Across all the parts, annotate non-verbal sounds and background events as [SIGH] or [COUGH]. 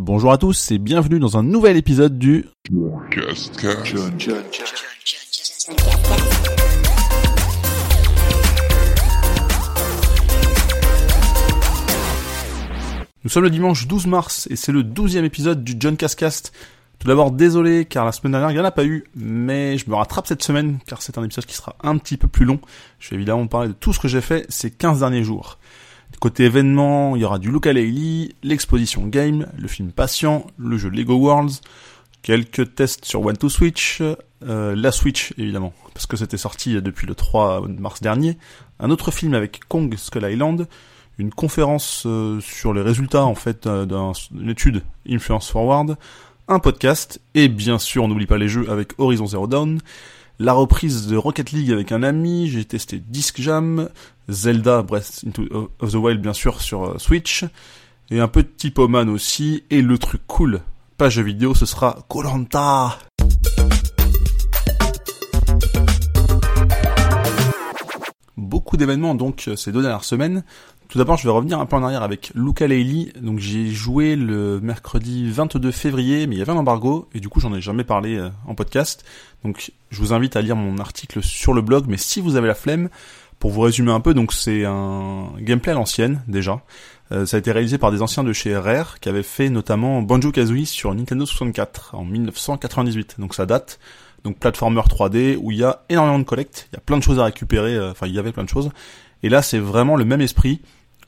Bonjour à tous et bienvenue dans un nouvel épisode du Nous sommes le dimanche 12 mars et c'est le douzième épisode du John Cascast. Tout d'abord, désolé car la semaine dernière il n'y en a pas eu, mais je me rattrape cette semaine car c'est un épisode qui sera un petit peu plus long. Je vais évidemment parler de tout ce que j'ai fait ces 15 derniers jours. Côté événement, il y aura du Luca l'exposition Game, le film Patient, le jeu Lego Worlds, quelques tests sur One to Switch, euh, la Switch évidemment, parce que c'était sorti depuis le 3 mars dernier, un autre film avec Kong Skull Island, une conférence euh, sur les résultats en fait euh, d'une étude Influence Forward, un podcast, et bien sûr on n'oublie pas les jeux avec Horizon Zero Dawn, la reprise de Rocket League avec un ami, j'ai testé Disc Jam, Zelda Breath into of the Wild bien sûr sur euh, Switch, et un peu de Typoman aussi, et le truc cool, page vidéo, ce sera Colanta. D'événements donc euh, ces deux dernières semaines. Tout d'abord, je vais revenir un peu en arrière avec Luca Leili. Donc j'ai joué le mercredi 22 février, mais il y avait un embargo et du coup j'en ai jamais parlé euh, en podcast. Donc je vous invite à lire mon article sur le blog. Mais si vous avez la flemme, pour vous résumer un peu, donc c'est un gameplay à l'ancienne déjà. Euh, ça a été réalisé par des anciens de chez Rare qui avaient fait notamment Banjo Kazooie sur Nintendo 64 en 1998. Donc ça date. Donc platformer 3D où il y a énormément de collecte, il y a plein de choses à récupérer. Euh, enfin il y avait plein de choses. Et là c'est vraiment le même esprit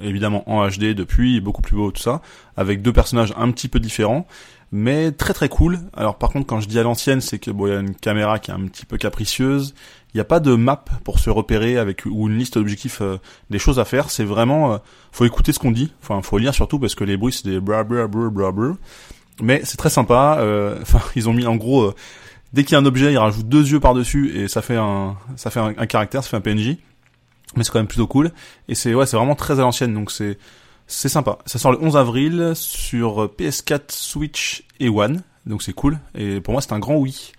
évidemment en HD depuis, beaucoup plus beau tout ça, avec deux personnages un petit peu différents, mais très très cool. Alors par contre quand je dis à l'ancienne, c'est que bon, il y a une caméra qui est un petit peu capricieuse, il n'y a pas de map pour se repérer avec ou une liste d'objectifs, euh, des choses à faire. C'est vraiment, euh, faut écouter ce qu'on dit. Enfin, faut lire surtout parce que les bruits c'est des bra bra bra bra bra. Mais c'est très sympa. Euh, [LAUGHS] enfin, ils ont mis en gros, dès qu'il y a un objet, ils rajoutent deux yeux par dessus et ça fait un, ça fait un caractère, ça fait un PNJ mais c'est quand même plutôt cool. Et c'est ouais, c'est vraiment très à l'ancienne, donc c'est c'est sympa. Ça sort le 11 avril sur PS4, Switch et One, donc c'est cool. Et pour moi, c'est un grand oui.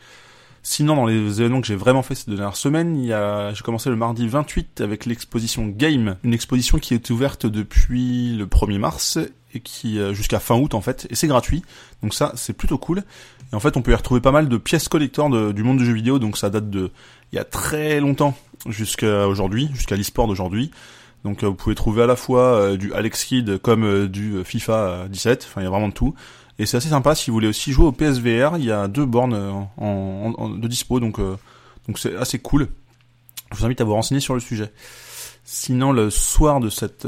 Sinon, dans les événements que j'ai vraiment fait ces dernières semaines, il y a, j'ai commencé le mardi 28 avec l'exposition Game, une exposition qui est ouverte depuis le 1er mars et qui euh, jusqu'à fin août en fait, et c'est gratuit. Donc ça, c'est plutôt cool. Et en fait, on peut y retrouver pas mal de pièces collector du monde du jeu vidéo, donc ça date de il y a très longtemps jusqu'à aujourd'hui, jusqu'à l'e-sport d'aujourd'hui. Donc euh, vous pouvez trouver à la fois euh, du Alex Kidd comme euh, du FIFA 17, enfin il y a vraiment de tout. Et c'est assez sympa si vous voulez aussi jouer au PSVR, il y a deux bornes en, de dispo, donc donc c'est assez cool. Je vous invite à vous renseigner sur le sujet. Sinon, le soir de cette,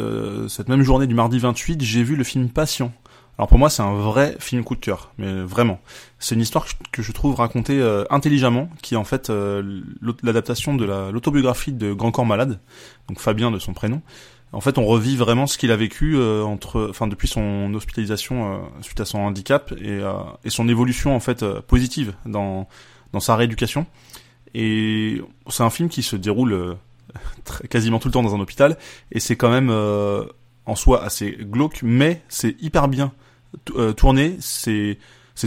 cette même journée du mardi 28, j'ai vu le film Patient alors pour moi, c'est un vrai film coup de cœur, mais vraiment. C'est une histoire que je trouve racontée euh, intelligemment, qui est en fait euh, l'adaptation de l'autobiographie de Grand Corps Malade, donc Fabien de son prénom. En fait, on revit vraiment ce qu'il a vécu euh, entre, enfin depuis son hospitalisation suite à son handicap et, et son évolution en fait positive dans dans sa rééducation. Et c'est un film qui se déroule [LAUGHS] quasiment tout le temps dans un hôpital, et c'est quand même en soi assez glauque, mais c'est hyper bien euh, tourné, c'est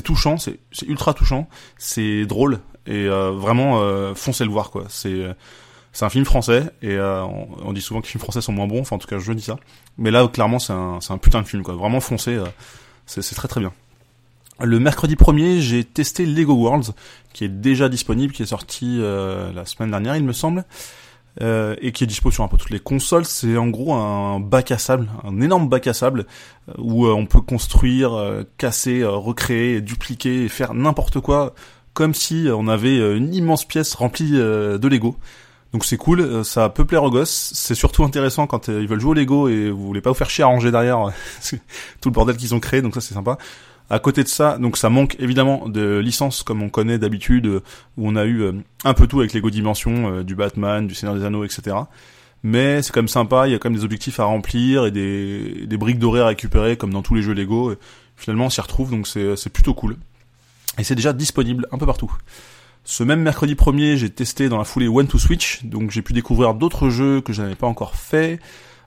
touchant, c'est ultra touchant, c'est drôle et euh, vraiment euh, foncez le voir quoi. C'est c'est un film français et on, dit souvent que les films français sont moins bons, enfin en tout cas je dis ça. Mais là clairement c'est un c'est un putain de film quoi. Vraiment foncez, c'est c'est très très bien. Le mercredi 1er, j'ai testé Lego Worlds, qui est déjà disponible, qui est sorti la semaine dernière, il me semble. Euh, et qui est dispo sur un peu toutes les consoles. C'est en gros un bac à sable, un énorme bac à sable euh, où euh, on peut construire, casser, recréer, dupliquer faire n'importe quoi comme si on avait une immense pièce remplie de Lego. Donc c'est cool, ça peut plaire aux gosses. C'est surtout intéressant quand ils veulent jouer au Lego et vous voulez pas vous faire chier à ranger derrière [LAUGHS] tout le bordel qu'ils ont créé. Donc ça c'est sympa. À côté de ça, donc ça manque évidemment de licences comme on connaît d'habitude, où on a eu euh, un peu tout avec Lego Dimension, euh, du Batman, du Seigneur des Anneaux, etc. Mais c'est quand même sympa, il y a quand même des objectifs à remplir et des, briques dorées à récupérer comme dans tous les jeux Lego. finalement on s'y retrouve, donc c'est plutôt cool. Et c'est déjà disponible un peu partout. Ce même mercredi 1er, j'ai testé dans la foulée One to Switch, donc j'ai pu découvrir d'autres jeux que je n'avais pas encore fait.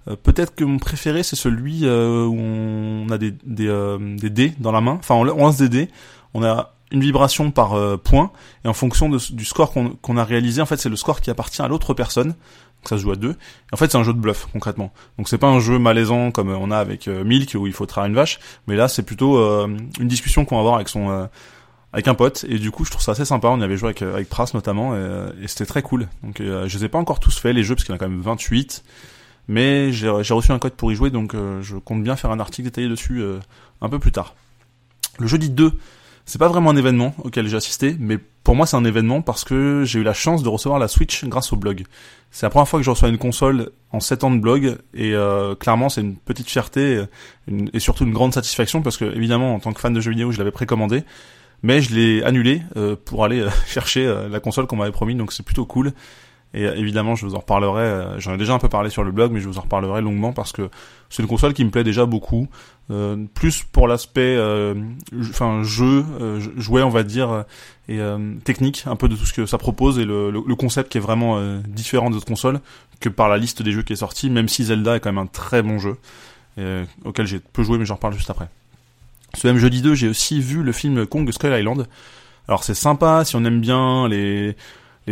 Euh, peut-être que mon préféré c'est celui euh, où on a des des, euh, des dés dans la main. Enfin, on, lance des dés. On a une vibration par point et en fonction du score qu'on a réalisé, en fait, c'est le score qui appartient à l'autre personne. ça se joue à deux. En fait, c'est un jeu de bluff concrètement. Donc c'est pas un jeu malaisant comme on a avec Milk où il faut traire une vache, mais là c'est plutôt une discussion qu'on va avoir avec son avec un pote et du coup je trouve ça assez sympa on y avait joué avec, avec Pras notamment et, c'était très cool donc je les ai pas encore tous fait les jeux parce qu'il y en a quand même 28 mais j'ai reçu un code pour y jouer donc je compte bien faire un article détaillé dessus un peu plus tard le jeudi 2 c'est pas vraiment un événement auquel j'ai assisté, mais pour moi c'est un événement parce que j'ai eu la chance de recevoir la Switch grâce au blog. C'est la première fois que je reçois une console en 7 ans de blog et euh, clairement c'est une petite fierté et surtout une grande satisfaction parce que évidemment en tant que fan de jeux vidéo je l'avais précommandé mais je l'ai annulé euh, pour aller euh, [LAUGHS] chercher la console qu'on m'avait promis donc c'est plutôt cool et euh, évidemment, je vous en reparlerai. Euh, j'en ai déjà un peu parlé sur le blog, mais je vous en reparlerai longuement parce que c'est une console qui me plaît déjà beaucoup. Euh, plus pour l'aspect, euh, enfin jeu, jouet, on va dire, et technique, un peu de tout ce que ça propose et le, le, concept qui est vraiment différent de autres consoles que par la liste des jeux qui est sorti. Même si Zelda est quand même un très bon jeu auquel j'ai peu joué, mais j'en reparle juste après. Ce même jeudi 2, j'ai aussi vu le film Kong Skull Island. Alors c'est sympa si on aime bien les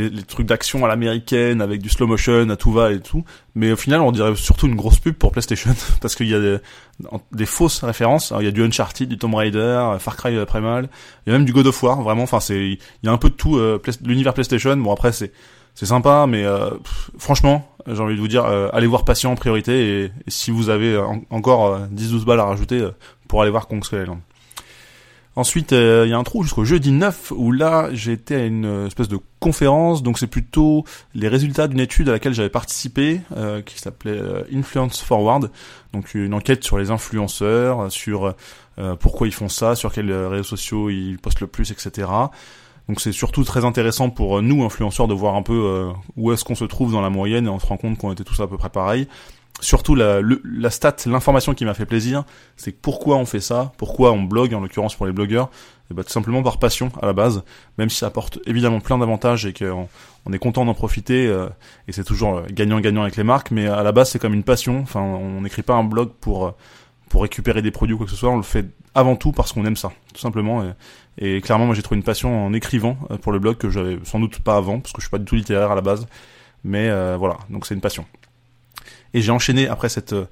les, trucs d'action à l'américaine avec du slow motion à tout va et tout. Mais au final, on dirait surtout une grosse pub pour PlayStation [LAUGHS] parce qu'il y a des, fausses références. il y a du Uncharted, du Tomb Raider, Far Cry après mal. Il y a même du God of War. Vraiment, enfin c'est, il y a un peu de tout. Euh, l'univers PlayStation. Bon après c'est c'est sympa, mais euh, franchement, j'ai envie de vous dire, euh, allez voir Patient en priorité et, si vous avez encore 10-12 balles à rajouter pour aller voir Kong Skull Island. Ensuite, euh, il y a un trou jusqu'au jeudi 9 où là, été à une euh, espèce de conférence. Donc c'est plutôt les résultats d'une étude à laquelle j'avais participé, euh, qui s'appelait Influence Forward. Donc une enquête sur les influenceurs, sur pourquoi ils font ça, sur quels réseaux sociaux ils postent le plus, etc. Donc c'est surtout très intéressant pour nous influenceurs de voir un peu où est-ce qu'on se trouve dans la moyenne et on se rend compte qu'on était tous à peu près pareil surtout la, la stat, l'information qui m'a fait plaisir, c'est pourquoi on fait ça, pourquoi on blogue, en l'occurrence pour les blogueurs, et bah tout simplement par passion à la base, même si ça apporte évidemment plein d'avantages et qu'on on est content d'en profiter, euh, et c'est toujours euh, gagnant-gagnant avec les marques, mais à la base c'est comme une passion, enfin on n'écrit pas un blog pour euh, pour récupérer des produits ou quoi que ce soit, on le fait avant tout parce qu'on aime ça, tout simplement. Et, clairement, moi j'ai trouvé une passion en écrivant pour le blog que j'avais sans doute pas avant, parce que je suis pas du tout littéraire à la base, mais voilà, donc c'est une passion. Et j'ai enchaîné après cette euh,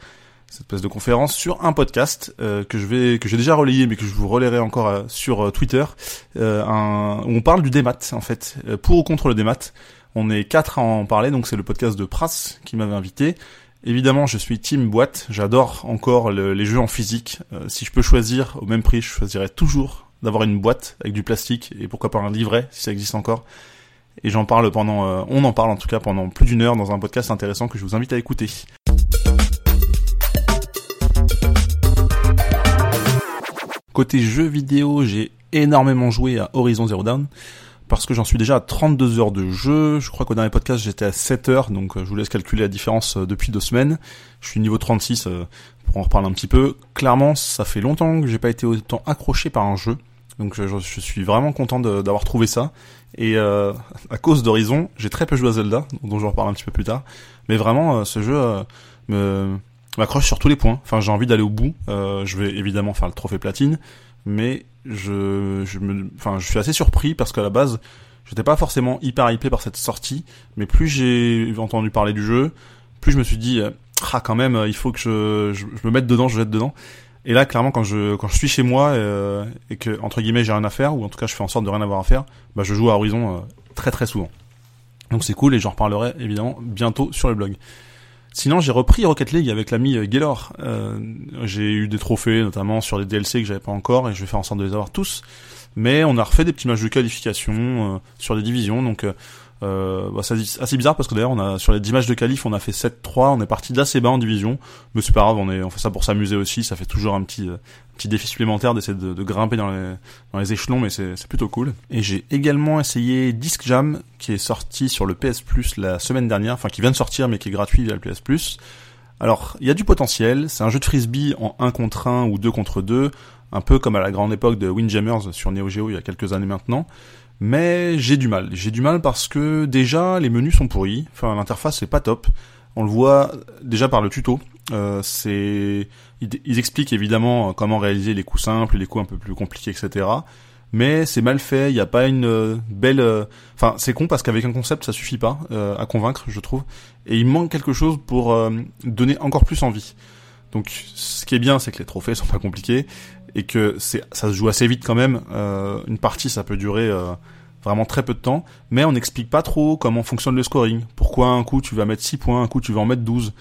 cette espèce de conférence sur un podcast euh, que je vais que j'ai déjà relayé mais que je vous relayerai encore euh, sur Twitter. Un, où on parle du démat en fait. Pour ou contre le démat. On est quatre à en parler donc c'est le podcast de Pras qui m'avait invité. Évidemment je suis team boîte. J'adore encore les jeux en physique. Si je peux choisir au même prix je choisirais toujours d'avoir une boîte avec du plastique et pourquoi pas un livret si ça existe encore. Et j'en parle pendant, euh, on en parle en tout cas pendant plus d'une heure dans un podcast intéressant que je vous invite à écouter. Côté jeux vidéo, j'ai énormément joué à Horizon Zero Dawn parce que j'en suis déjà à 32 heures de jeu. Je crois qu'au dernier podcast j'étais à 7 heures, donc euh, je vous laisse calculer la différence euh, depuis deux semaines. Je suis niveau 36 pour en reparler un petit peu. Clairement, ça fait longtemps que j'ai pas été autant accroché par un jeu. Donc je, suis vraiment content d'avoir trouvé ça. Et euh, [LAUGHS] à cause d'Horizon, j'ai très peu joué à Zelda, dont je vais reparler un petit peu plus tard. Mais vraiment, euh, ce jeu euh, me m'accroche sur tous les points. Enfin, j'ai envie d'aller au bout. je vais évidemment faire le trophée platine, mais je, je me, enfin, je suis assez surpris parce qu'à la base, j'étais pas forcément hyper hypé par cette sortie. Mais plus j'ai entendu parler du jeu, plus je me suis dit, ah quand même, il faut que je, je, me mette dedans, je jette dedans. Et là, clairement, quand je quand je suis chez moi euh, et que entre guillemets j'ai rien à faire ou en tout cas je fais en sorte de rien avoir à faire, bah je joue à Horizon euh, très très souvent. Donc c'est cool et j'en reparlerai évidemment bientôt sur le blog. Sinon, j'ai repris Rocket League avec l'ami euh, Gaylor. Euh, j'ai eu des trophées, notamment sur des DLC que j'avais pas encore, et je vais faire en sorte de les avoir tous. Mais on a refait des petits matchs de qualification sur des divisions, donc euh, bah, c'est assez bizarre parce que d'ailleurs on a sur les 10 matchs de qualif on a fait 7-3, on est parti d'assez bas en division, mais c'est pas grave, on est on fait ça pour s'amuser aussi, ça fait toujours un petit euh, petit défi supplémentaire d'essayer de, de, grimper dans les dans les échelons, mais c'est plutôt cool. Et j'ai également essayé Disc Jam qui est sorti sur le PS Plus la semaine dernière, enfin qui vient de sortir mais qui est gratuit via le PS Plus. Alors, il y a du potentiel, c'est un jeu de frisbee en 1 contre 1 ou 2 contre 2, un peu comme à la grande époque de Windjammers sur Neo Geo il y a quelques années maintenant. Mais j'ai du mal. J'ai du mal parce que déjà les menus sont pourris. Enfin l'interface c'est pas top. On le voit déjà par le tuto. Euh, c'est ils, expliquent évidemment comment réaliser les coups simples, les coups un peu plus compliqués, etc. mais c'est mal fait, il n'y a pas une euh, belle... euh, Enfin, c'est con parce qu'avec un concept, ça suffit pas euh, à convaincre, je trouve. Et il manque quelque chose pour euh, donner encore plus envie. Donc, ce qui est bien, c'est que les trophées sont pas compliqués et que c'est ça se joue assez vite quand même. Euh, une partie, ça peut durer euh, vraiment très peu de temps, mais on n'explique pas trop comment fonctionne le scoring. Pourquoi un coup tu vas mettre 6 points, un coup tu vas en mettre 12.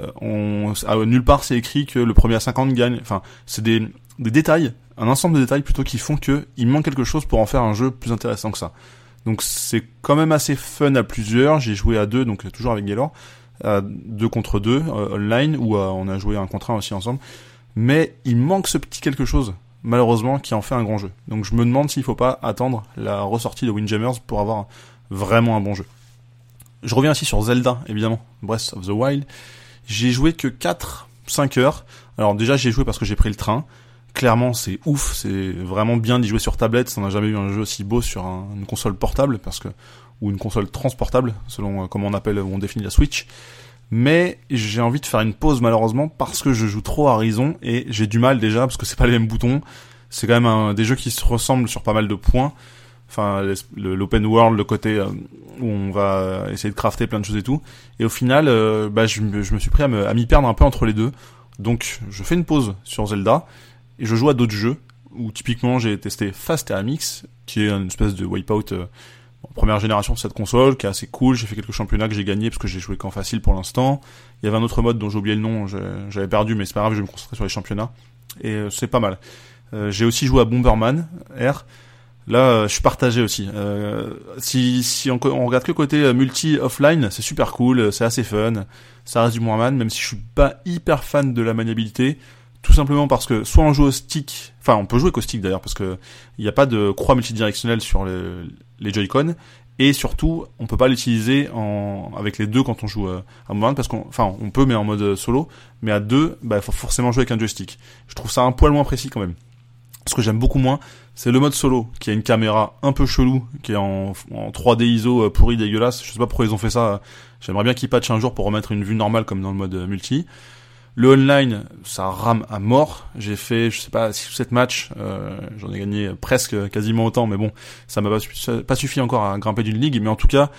Euh, on, nulle part c'est écrit que le premier à 50 gagne. Enfin, c'est des, des détails, un ensemble de détails plutôt qui font que il manque quelque chose pour en faire un jeu plus intéressant que ça. Donc c'est quand même assez fun à plusieurs. J'ai joué à deux, donc toujours avec Gaylor, à deux contre deux euh, online, où euh, on a joué un contre un aussi ensemble. Mais il manque ce petit quelque chose, malheureusement, qui en fait un grand jeu. Donc je me demande s'il faut pas attendre la ressortie de Windjammers pour avoir vraiment un bon jeu. Je reviens aussi sur Zelda, évidemment, Breath of the Wild. J'ai joué que 4, 5 heures. Alors déjà j'ai joué parce que j'ai pris le train. Clairement c'est ouf, c'est vraiment bien d'y jouer sur tablette. On n'a jamais eu un jeu aussi beau sur un- une console portable, parce que ou une console transportable, selon euh, comment on appelle ou on définit la Switch. Mais j'ai envie de faire une pause malheureusement parce que je joue trop à Horizon et j'ai du mal déjà parce que c'est pas les mêmes boutons. C'est quand même un, des jeux qui se ressemblent sur pas mal de points. Enfin, l'open world, le côté euh, où on va essayer de crafter plein de choses et tout. Et au final, euh, bah, je, me- suis pris à m'y perdre un peu entre les deux. Donc, je fais une pause sur Zelda et je joue à d'autres jeux où typiquement j'ai testé Fast Amix, qui est une espèce de wipeout euh, première génération de cette console, qui est assez cool. J'ai fait quelques championnats que j'ai gagnés parce que j'ai joué qu'en facile pour l'instant. Il y avait un autre mode dont j'ai oublié le nom, j'avais perdu, mais c'est pas grave, je vais me concentrer sur les championnats. Et euh, c'est pas mal. Euh, j'ai aussi joué à Bomberman R. Là, euh, je suis partagé aussi. Si on, regarde que côté multi offline, c'est super cool, c'est assez fun. Ça reste du Bomberman, même si je suis pas hyper fan de la maniabilité, tout simplement parce que soit on joue au stick, enfin on peut jouer qu'au stick d'ailleurs parce que il n'y a pas de croix multidirectionnelle sur le- les Joy-Con et surtout on peut pas l'utiliser en avec les deux quand on joue euh, à Bomberman parce qu'on on peut mais en mode solo, mais à deux, bah faut forcément jouer avec un joystick. Je trouve ça un poil moins précis quand même. Ce que j'aime beaucoup moins, c'est le mode solo, qui a une caméra un peu chelou, qui est en, en 3D ISO euh, pourri dégueulasse. Je sais pas pourquoi ils ont fait ça. J'aimerais bien qu'ils patchent un jour pour remettre une vue normale comme dans le mode euh, multi. Le online, ça rame à mort. J'ai fait, je sais pas, 6 ou 7 matchs. euh, J'en ai gagné presque quasiment autant, mais bon, ça m'a pas, suffi- encore à grimper d'une ligue. Mais en tout cas,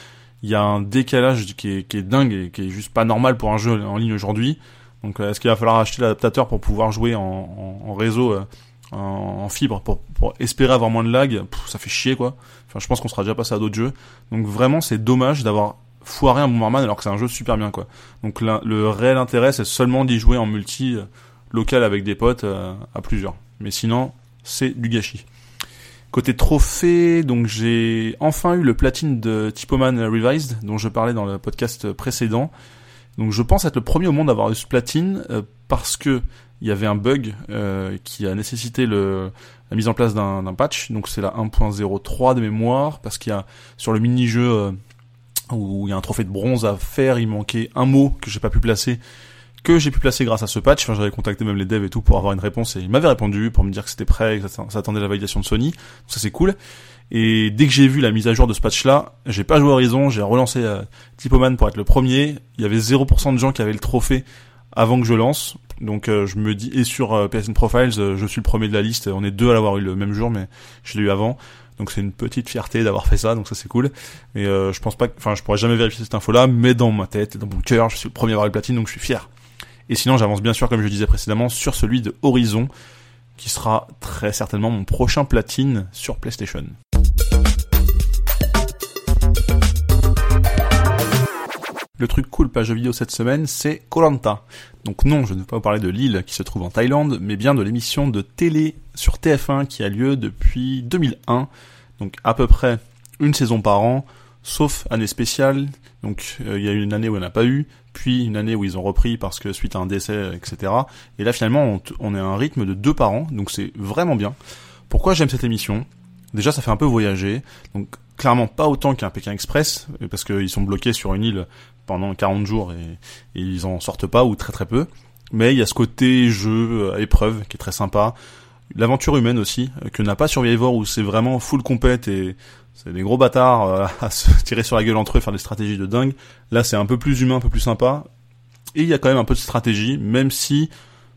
il y a un décalage qui est, dingue et qui est juste pas normal pour un jeu en ligne aujourd'hui. Donc, euh, est-ce qu'il va falloir acheter l'adaptateur pour pouvoir jouer en, réseau euh, en, fibre pour, espérer avoir moins de lag, ça fait chier quoi. Enfin, je pense qu'on sera déjà passé à d'autres jeux. Donc vraiment, c'est dommage d'avoir foiré un Bomberman alors que c'est un jeu super bien quoi. Donc le réel intérêt, c'est seulement d'y jouer en multi euh, local avec des potes euh, à plusieurs. Mais sinon, c'est du gâchis. Côté trophée, donc j'ai enfin eu le platine de Typoman Revised dont je parlais dans le podcast précédent. Donc je pense être le premier au monde à avoir eu ce platine euh, parce que il y avait un bug qui a nécessité le, la mise en place d'un patch. Donc c'est la 1.03 de mémoire parce qu'il y a sur le mini-jeu où il y a un trophée de bronze à faire, il manquait un mot que j'ai pas pu placer que j'ai pu placer grâce à ce patch. J'avais contacté même les devs et tout pour avoir une réponse et ils m'avaient répondu pour me dire que c'était prêt, que ça attendait la validation de Sony. Donc ça c'est cool. Et dès que j'ai vu la mise à jour de ce patch-là, j'ai pas joué Horizon, j'ai relancé euh, Typoman pour être le premier. Il y avait 0% de gens qui avaient le trophée avant que je lance. Donc euh, je me dis, et sur euh, PSN Profiles, euh, je suis le premier de la liste. On est deux à l'avoir eu le même jour, mais je l'ai eu avant. Donc c'est une petite fierté d'avoir fait ça, donc ça c'est cool. Et euh, je pense pas, que- enfin je pourrais jamais vérifier cette info-là, mais dans ma tête et dans mon cœur, je suis le premier à avoir le platine, donc je suis fier. Et sinon, j'avance bien sûr, comme je disais précédemment, sur celui de Horizon, qui sera très certainement mon prochain platine sur PlayStation. Le truc cool page vidéo cette semaine, c'est Colanta. Donc non, je ne vais pas vous parler de l'île qui se trouve en Thaïlande, mais bien de l'émission de télé sur TF1 qui a lieu depuis 2001. Donc à peu près une saison par an, sauf année spéciale. Donc euh, il y a eu une année où il n'y en a pas eu, puis une année où ils ont repris parce que suite à un décès, etc. Et là finalement on, on est à un rythme de deux par an, donc c'est vraiment bien. Pourquoi j'aime cette émission? Déjà ça fait un peu voyager, donc clairement pas autant qu'un Pékin Express, euh, parce qu'ils sont bloqués sur une île pendant 40 jours et, ils en sortent pas ou très très peu. Mais il y a ce côté jeu à épreuve qui est très sympa. L'aventure humaine aussi, euh, que n'a pas Survivor où c'est vraiment full compète et c'est des gros bâtards euh, [LAUGHS] à se tirer sur la gueule entre eux, faire des stratégies de dingue. Là c'est un peu plus humain, un peu plus sympa. Et il y a quand même un peu de stratégie, même si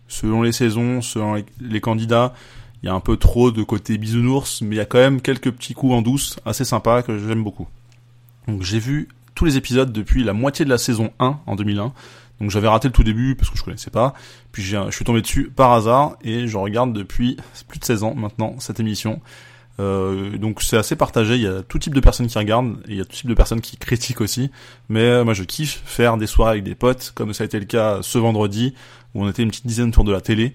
selon les saisons, selon les candidats, Il y a un peu trop de côté bisounours, mais il y a quand même quelques petits coups en douce assez sympas que j'aime beaucoup. Donc j'ai vu tous les épisodes depuis la moitié de la saison 1 en 2001. Donc j'avais raté le tout début parce que je connaissais pas. Puis je suis tombé dessus par hasard et je regarde depuis plus de 16 ans maintenant cette émission. Euh, donc c'est assez partagé, il y a tout type de personnes qui regardent, et il y a tout type de personnes qui critiquent aussi, mais euh, moi je kiffe faire des soirées avec des potes, comme ça a été le cas ce vendredi, où on était une petite dizaine autour de la télé,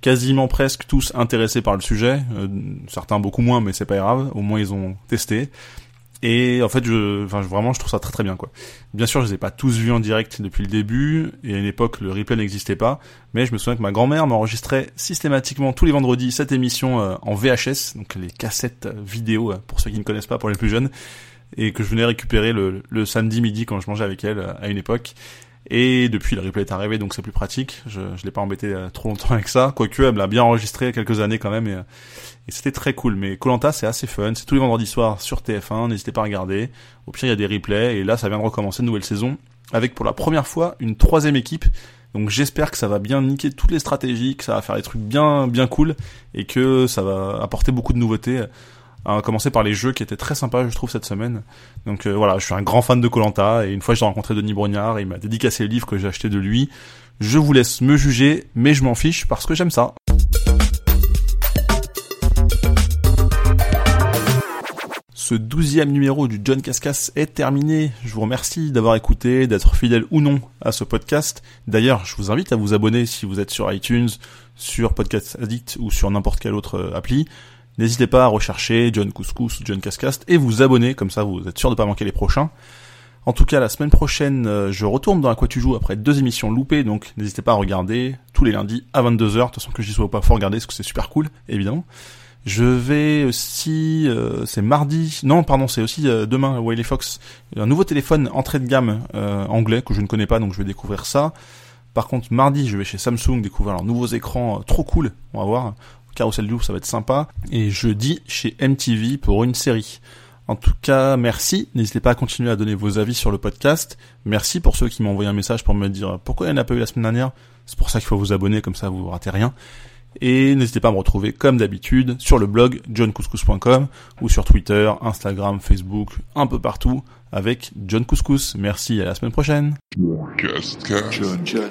quasiment presque tous intéressés par le sujet, euh, certains beaucoup moins, mais c'est pas grave, au moins ils ont testé, et en fait, je, enfin, vraiment, je trouve ça très très bien, quoi. Bien sûr, je les ai pas tous vus en direct depuis le début, et à une époque, le replay n'existait pas, mais je me souviens que ma grand-mère m'enregistrait systématiquement tous les vendredis cette émission euh, en VHS, donc les cassettes vidéo, euh, pour ceux qui ne connaissent pas, pour les plus jeunes, et que je venais récupérer le, samedi midi quand je mangeais avec elle euh, à une époque. Et depuis, le replay est arrivé, donc c'est plus pratique. Je, je l'ai pas embêté trop longtemps avec ça. Quoique, elle me l'a bien enregistré quelques années quand même, et, et c'était très cool. Mais Colanta, c'est assez fun. C'est tous les vendredis soirs sur TF1. N'hésitez pas à regarder. Au pire, il y a des replays. Et là, ça vient de recommencer une nouvelle saison avec pour la première fois une troisième équipe. Donc j'espère que ça va bien niquer toutes les stratégies, que ça va faire des trucs bien bien cool et que ça va apporter beaucoup de nouveautés. À commencer par les jeux qui étaient très sympas, je trouve, cette semaine. Donc euh, voilà, je suis un grand fan de Colanta et une fois j'ai rencontré Denis Brognard et il m'a dédicacé le livre que j'ai acheté de lui. Je vous laisse me juger, mais je m'en fiche parce que j'aime ça. Ce douzième numéro du John Cascas est terminé. Je vous remercie d'avoir écouté, d'être fidèle ou non à ce podcast. D'ailleurs, je vous invite à vous abonner si vous êtes sur iTunes, sur Podcast Addict ou sur n'importe quelle autre euh, appli. N'hésitez pas à rechercher John Couscous ou John Cascast et vous abonner, comme ça vous êtes sûr de ne pas manquer les prochains. En tout cas, la semaine prochaine, euh, je retourne dans la quoi tu joues après deux émissions loupées, donc n'hésitez pas à regarder tous les lundis à 22h. De toute façon, que j'y sois ou pas, faut regarder parce que c'est super cool, évidemment. Je vais aussi, euh, c'est mardi, non pardon, c'est aussi euh, demain, Wiley Fox, un nouveau téléphone entrée de gamme euh, anglais que je ne connais pas, donc je vais découvrir ça. Par contre, mardi, je vais chez Samsung découvrir leurs nouveaux écrans trop cool, on va voir. Carousel du ça va être sympa. Et jeudi, chez MTV pour une série. En tout cas, merci. N'hésitez pas à continuer à donner vos avis sur le podcast. Merci pour ceux qui m'ont envoyé un message pour me dire pourquoi il n'y en a pas eu la semaine dernière. C'est pour ça qu'il faut vous abonner, comme ça vous ratez rien. Et n'hésitez pas à me retrouver comme d'habitude sur le blog johncouscous.com ou sur Twitter, Instagram, Facebook, un peu partout avec John Couscous. Merci, à la semaine prochaine. John, John, John,